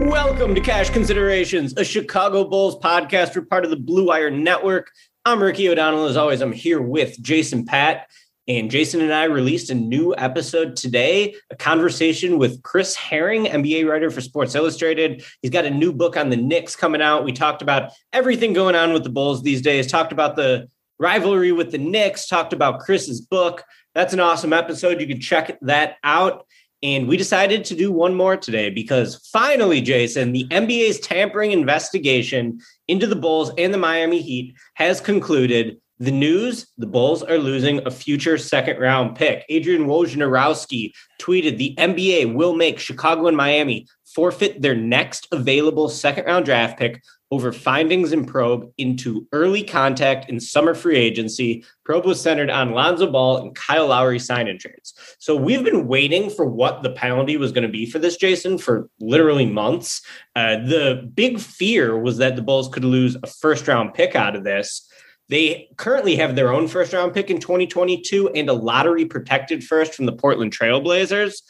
Welcome to Cash Considerations, a Chicago Bulls podcast. We're part of the Blue Wire Network. I'm Ricky O'Donnell. As always, I'm here with Jason Patt. And Jason and I released a new episode today, a conversation with Chris Herring, NBA writer for Sports Illustrated. He's got a new book on the Knicks coming out. We talked about everything going on with the Bulls these days, talked about the rivalry with the Knicks, talked about Chris's book. That's an awesome episode. You can check that out. And we decided to do one more today because finally, Jason, the NBA's tampering investigation into the Bulls and the Miami Heat has concluded. The news the Bulls are losing a future second round pick. Adrian Wojnarowski tweeted the NBA will make Chicago and Miami forfeit their next available second round draft pick over findings in probe into early contact in summer free agency. Probe was centered on Lonzo Ball and Kyle Lowry sign in trades. So we've been waiting for what the penalty was going to be for this, Jason, for literally months. Uh, the big fear was that the Bulls could lose a first round pick out of this. They currently have their own first round pick in 2022 and a lottery protected first from the Portland Trailblazers.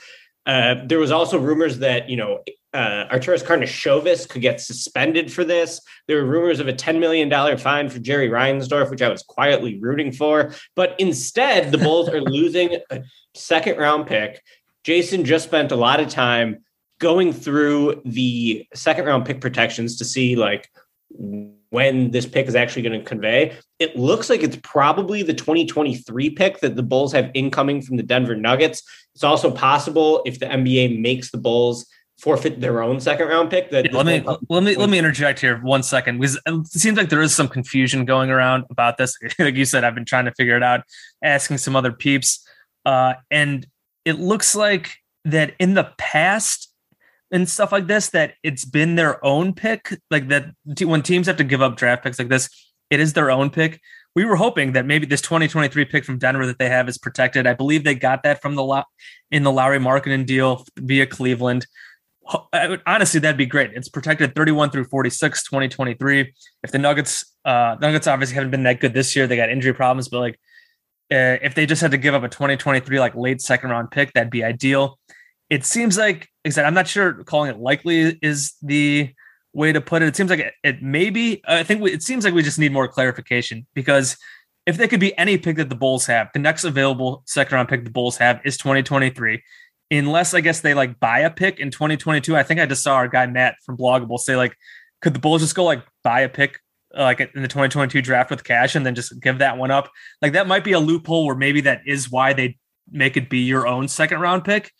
Uh, there was also rumors that you know uh, Karnisovas could get suspended for this. There were rumors of a $10 million fine for Jerry Reinsdorf, which I was quietly rooting for. But instead, the Bulls are losing a second round pick. Jason just spent a lot of time going through the second round pick protections to see like when this pick is actually going to convey. It looks like it's probably the 2023 pick that the Bulls have incoming from the Denver Nuggets. It's also possible if the NBA makes the Bulls forfeit their own second round pick. That yeah, let me let me let me interject here one second because it seems like there is some confusion going around about this. like you said, I've been trying to figure it out, asking some other peeps, uh, and it looks like that in the past and stuff like this that it's been their own pick. Like that when teams have to give up draft picks like this, it is their own pick. We were hoping that maybe this 2023 pick from Denver that they have is protected. I believe they got that from the in the Lauri Markkanen deal via Cleveland honestly, that'd be great. It's protected 31 through 46, 2023. If the Nuggets, uh, Nuggets obviously haven't been that good this year, they got injury problems, but like, uh, if they just had to give up a 2023 like late second round pick, that'd be ideal. It seems like, like I'm not sure calling it likely is the way to put it. It seems like it, it maybe. I think we, it seems like we just need more clarification because if they could be any pick that the Bulls have, the next available second round pick the Bulls have is 2023 unless I guess they like buy a pick in 2022. I think I just saw our guy Matt from Blog a Bull say like, could the Bulls just go like buy a pick uh, like in the 2022 draft with cash and then just give that one up? Like that might be a loophole where maybe that is why they make it be your own second round pick.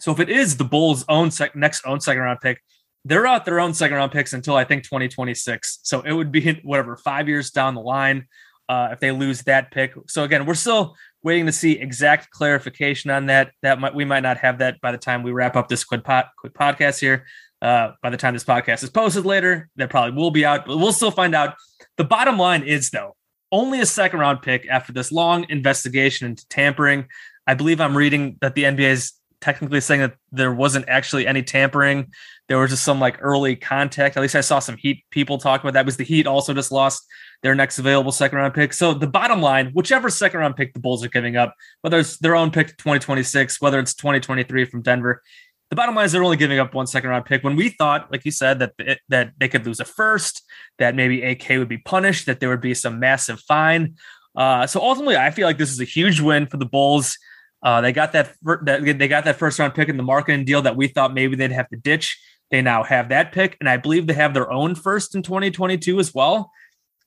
So if it is the Bulls' own sec- next own second round pick, they're out their own second round picks until I think 2026. So it would be whatever five years down the line uh, if they lose that pick. So again, we're still waiting to see exact clarification on that. That might we might not have that by the time we wrap up this quick quick podcast here. uh, by the time this podcast is posted later. That probably will be out, but we'll still find out. The bottom line is, though, only a second round pick after this long investigation into tampering. I believe I'm reading that the NBA is technically saying that there wasn't actually any tampering. There was just some like early contact. At least I saw some Heat people talk about that. Was the Heat also just lost their next available second round pick? So the bottom line, whichever second round pick the Bulls are giving up, whether it's their own pick 2026, whether it's 2023 from Denver, the bottom line is they're only giving up one second round pick. When we thought, like you said, that that they could lose a first, that maybe AK would be punished, that there would be some massive fine. Uh, so ultimately, I feel like this is a huge win for the Bulls. Uh, they got that, that they got that first round pick in the Markkanen deal that we thought maybe they'd have to ditch. They now have that pick, and I believe they have their own first in 2022 as well.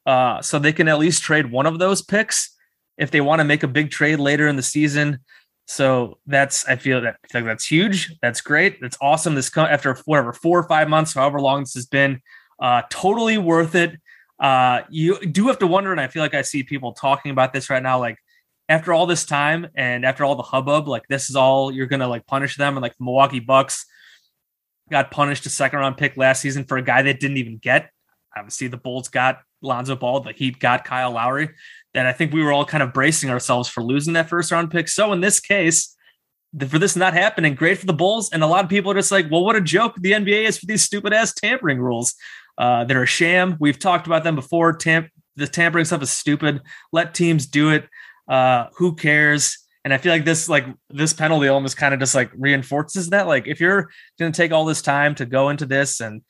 Uh, so they can at least trade one of those picks if they want to make a big trade later in the season. So that's I feel that I that's huge. That's great. That's awesome. This after whatever four or five months, however long this has been, uh, totally worth it. Uh, you do have to wonder, and I feel like I see people talking about this right now, like after all this time and after all the hubbub, like this is all you're gonna like punish them and like the Milwaukee Bucks got punished a second round pick last season for a guy that didn't even get. Obviously, the Bulls got Lonzo Ball, the Heat got Kyle Lowry. That I think we were all kind of bracing ourselves for losing that first round pick. So in this case, for this not happening, great for the Bulls. And a lot of people are just like, well, what a joke the NBA is for these stupid ass tampering rules. Uh, they're a sham. We've talked about them before. Tamp- the tampering stuff is stupid. Let teams do it. Uh, who cares? And I feel like this, like this penalty, almost kind of just like reinforces that. Like, if you're to take all this time to go into this and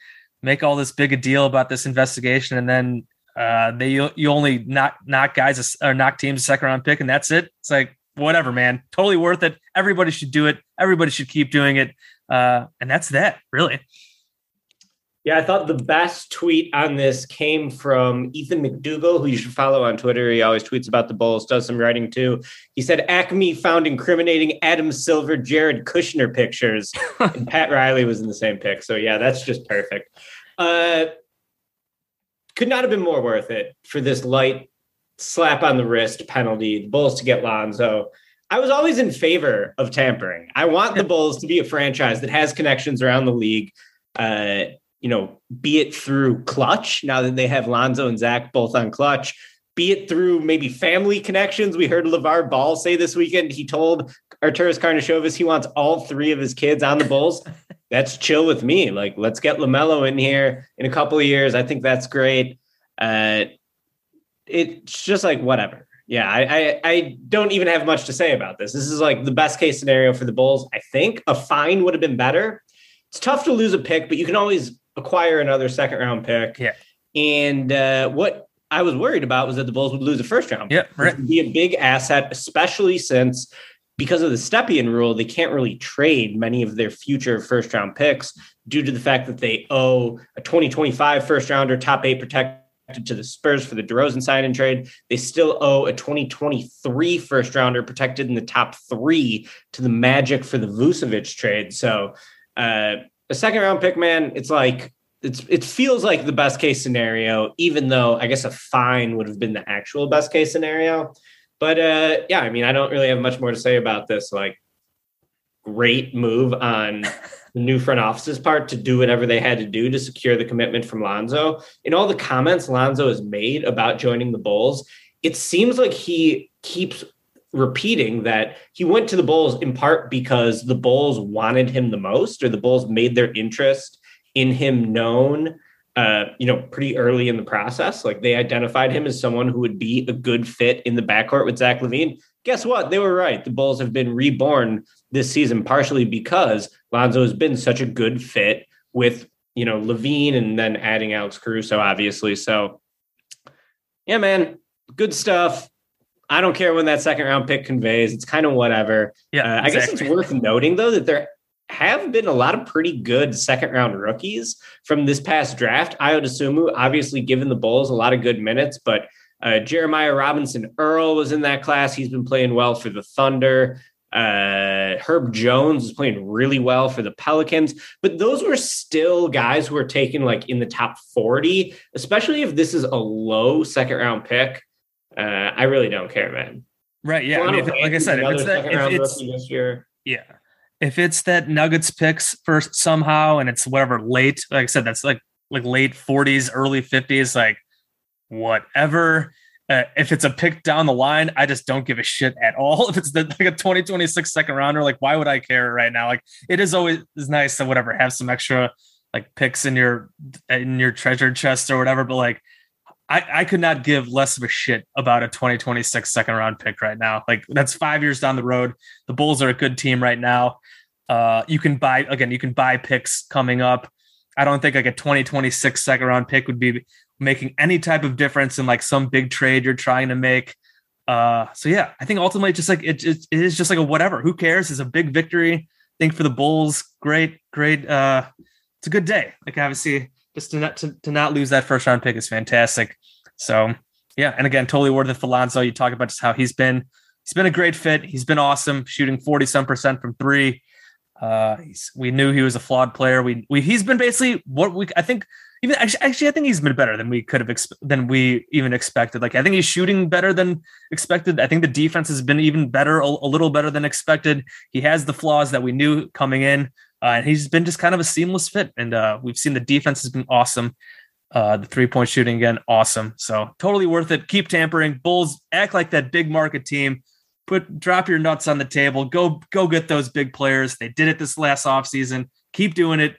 make all this big a deal about this investigation, and then uh, they you only knock knock guys or knock teams a second round pick, and that's it. It's like whatever, man. Totally worth it. Everybody should do it. Everybody should keep doing it. Uh, and that's that, really. Yeah, I thought the best tweet on this came from Ethan McDougal, who you should follow on Twitter. He always tweets about the Bulls, does some writing too. He said Acme found incriminating Adam Silver, Jared Kushner pictures, and Pat Riley was in the same pic. So yeah, that's just perfect. Uh, could not have been more worth it for this light slap on the wrist penalty. The Bulls to get Lonzo. I was always in favor of tampering. I want the Bulls to be a franchise that has connections around the league. Uh, you know, be it through Klutch now that they have Lonzo and Zach both on Klutch, be it through maybe family connections. We heard LeVar Ball say this weekend he told Arturas Karnisovas he wants all three of his kids on the Bulls. that's chill with me. Like, let's get LaMelo in here in a couple of years. I think that's great. Uh, it's just like whatever. Yeah, I, I, I don't even have much to say about this. This is like the best case scenario for the Bulls. I think a fine would have been better. It's tough to lose a pick, but you can always acquire another second round pick. Yeah. And uh, what I was worried about was that the Bulls would lose a first round. Yeah, right. Be a big asset, especially since because of the Stepien rule, they can't really trade many of their future first round picks due to the fact that they owe a 2025 first rounder, top eight protected to the Spurs for the DeRozan sign and trade. They still owe a 2023 first rounder protected in the top three to the Magic for the Vucevic trade. So uh, a second round pick, man, it's like it's it feels like the best case scenario, even though I guess a fine would have been the actual best case scenario. But uh, yeah, I mean, I don't really have much more to say about this. Like, great move on the new front office's part to do whatever they had to do to secure the commitment from Lonzo. In all the comments Lonzo has made about joining the Bulls, it seems like he keeps repeating that he went to the Bulls in part because the Bulls wanted him the most, or the Bulls made their interest in him known. Uh, you know, pretty early in the process, like they identified him as someone who would be a good fit in the backcourt with Zach LaVine. Guess what? They were right. The Bulls have been reborn this season partially because Lonzo has been such a good fit with you know Levine, and then adding Alex Caruso, obviously. So, yeah, man, good stuff. I don't care when that second round pick conveys. It's kind of whatever. Yeah, uh, I guess it's worth noting though that there have been a lot of pretty good second round rookies from this past draft. Ayo Dosunmu, obviously, given the Bulls a lot of good minutes, but uh, Jeremiah Robinson Earl was in that class. He's been playing well for the Thunder. Uh, Herb Jones is playing really well for the Pelicans, but those were still guys who were taken like in the top 40, especially if this is a low second round pick. Uh, I really don't care, man. Right. Yeah. I mean, if, like I said, if it's, that, if it's yeah. if it's that Nuggets picks first somehow and it's whatever late, like I said, that's like like late 40s, early 50s, like whatever. Uh, if it's a pick down the line, I just don't give a shit at all. If it's the, like a 2026 second rounder, like why would I care right now? Like it is always is nice to whatever have some extra like picks in your in your treasure chest or whatever. But like I, I could not give less of a shit about a 2026 second round pick right now. Like that's five years down the road. The Bulls are a good team right now. Uh, you can buy again, you can buy picks coming up. I don't think like a 2026 second round pick would be making any type of difference in like some big trade you're trying to make. Uh, so yeah, I think ultimately just like it, it, it is just like a whatever. Who cares? It's a big victory. I think for the Bulls, great, great. Uh, it's a good day. Like obviously, just to not to, to not lose that first round pick is fantastic. So yeah, and again, totally worth it for Lonzo. You talk about just how he's been. He's been a great fit. He's been awesome, shooting forty some percent from three. Uh, we knew he was a flawed player. We, we he's been basically what we I think even actually, actually I think he's been better than we could have exp- than we even expected. Like I think he's shooting better than expected. I think the defense has been even better, a, a little better than expected. He has the flaws that we knew coming in, uh, and he's been just kind of a seamless fit. And uh, we've seen the defense has been awesome. Uh, the three point shooting again, awesome. So totally worth it. Keep tampering. Bulls act like that big market team put drop your nuts on the table. Go go get those big players. They did it this last offseason. Keep doing it.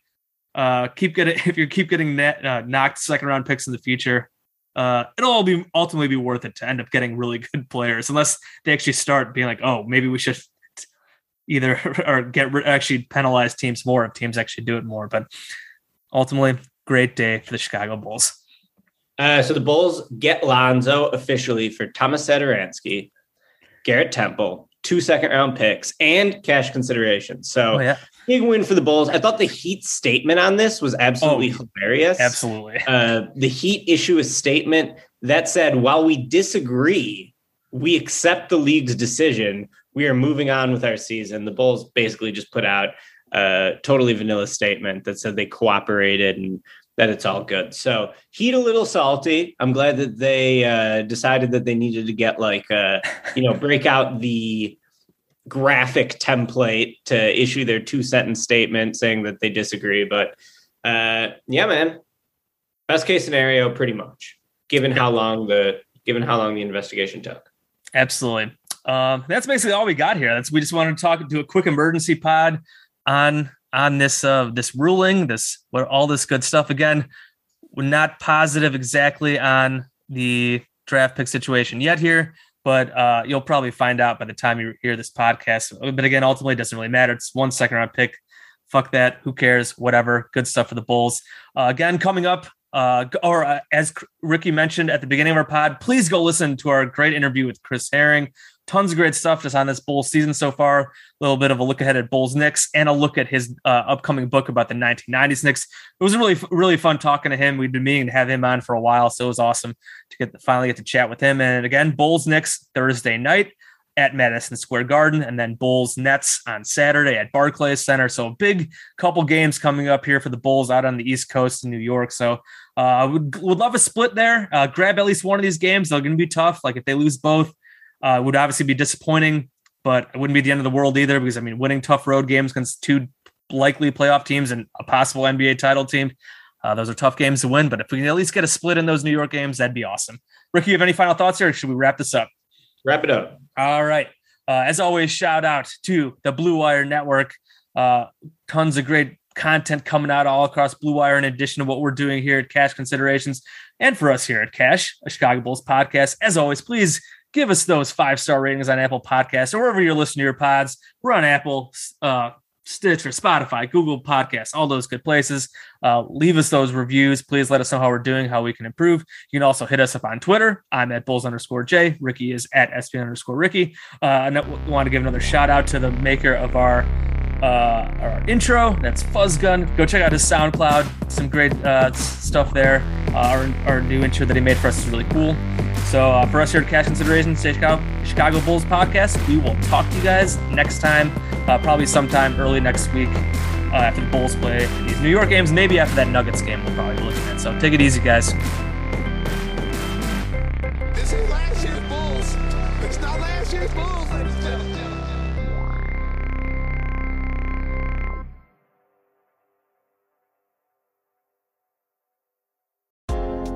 Uh, keep getting if you keep getting net, uh, knocked second round picks in the future. Uh, it'll all be ultimately be worth it to end up getting really good players, unless they actually start being like, oh, maybe we should either or get actually penalize teams more if teams actually do it more. But ultimately, great day for the Chicago Bulls. Uh, so the Bulls get Lonzo officially for Tomas Satoransky, Garrett Temple, two second round picks, and cash consideration. So Oh yeah, big win for the Bulls. I thought the Heat statement on this was absolutely Oh, hilarious. absolutely. Uh, the Heat issue a statement that said, while we disagree, we accept the league's decision. We are moving on with our season. The Bulls basically just put out a totally vanilla statement that said they cooperated and that it's all good. So Heat a little salty. I'm glad that they uh, decided that they needed to get like, uh, you know, break out the graphic template to issue their two sentence statement saying that they disagree. But uh, yeah, man, best case scenario, pretty much, given how long the given how long the investigation took. Absolutely. Um, that's basically all we got here. That's we just wanted to talk do a quick emergency pod on on this uh this ruling, this what all this good stuff. Again, we're not positive exactly on the draft pick situation yet here, but uh you'll probably find out by the time you hear this podcast. But again, ultimately it doesn't really matter. It's one second round pick. Fuck that. Who cares? Whatever. Good stuff for the Bulls. Uh, again, coming up, uh, or uh, as Ricky mentioned at the beginning of our pod, please go listen to our great interview with Chris Herring. Tons of great stuff just on this Bulls season so far. A little bit of a look ahead at Bulls Knicks and a look at his uh, upcoming book about the 1990s Knicks. It was really, really fun talking to him. We'd been meaning to have him on for a while, so it was awesome to get finally get to chat with him. And again, Bulls Knicks Thursday night at Madison Square Garden, and then Bulls Nets on Saturday at Barclays Center. So a big couple games coming up here for the Bulls out on the East Coast in New York. So uh, would would love a split there. Uh, grab at least one of these games. They're going to be tough. Like if they lose both, uh, would obviously be disappointing, but it wouldn't be the end of the world either. Because I mean, winning tough road games against two likely playoff teams and a possible NBA title team. Uh, those are tough games to win, but if we can at least get a split in those New York games, that'd be awesome. Ricky, you have any final thoughts here? Should we wrap this up? Wrap it up. All right. Uh, as always, shout out to the Blue Wire Network. Uh, tons of great content coming out all across Blue Wire, in addition to what we're doing here at Cash Considerations and for us here at Cash, a Chicago Bulls podcast. As always, please give us those five star ratings on Apple Podcasts or wherever you're listening to your pods. We're on Apple, uh, Stitcher, Spotify, Google Podcasts, all those good places. Uh, leave us those reviews. Please let us know how we're doing, how we can improve. You can also hit us up on Twitter. I'm at Bulls underscore J. Ricky is at SP underscore Ricky. Uh, I want to give another shout out to the maker of our uh, our intro. That's Fuzzgun. Go check out his SoundCloud. Some great uh, stuff there. Uh, our, our new intro that he made for us is really cool. So uh, for us here at Cash Considerations, Chicago, Chicago Bulls podcast, we will talk to you guys next time, uh, probably sometime early next week uh, after the Bulls play these New York games. Maybe after that Nuggets game, we'll probably be looking at. So take it easy, guys.